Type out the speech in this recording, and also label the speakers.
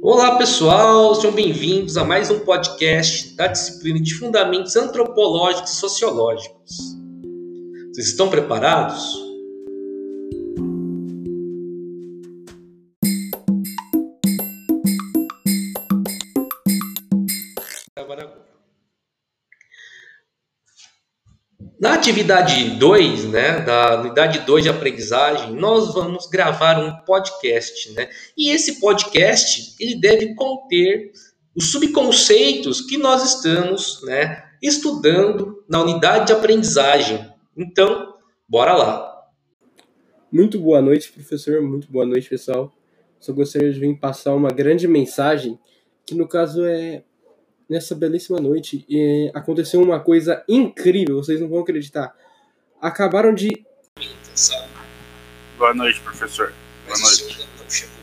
Speaker 1: Olá pessoal, sejam bem-vindos a mais um podcast da disciplina de Fundamentos Antropológicos e Sociológicos. Vocês estão preparados? Na atividade 2, né, da unidade 2 de aprendizagem, nós vamos gravar um podcast, né? E esse podcast, ele deve conter os subconceitos que nós estamos, né, estudando na unidade de aprendizagem. Então, bora lá.
Speaker 2: Muito boa noite, professor. Muito boa noite, pessoal. Só gostaria de vir passar uma grande mensagem, que no caso é nessa belíssima noite, é, aconteceu uma coisa incrível, vocês não vão acreditar. Acabaram de.
Speaker 3: Boa noite, professor. Boa noite.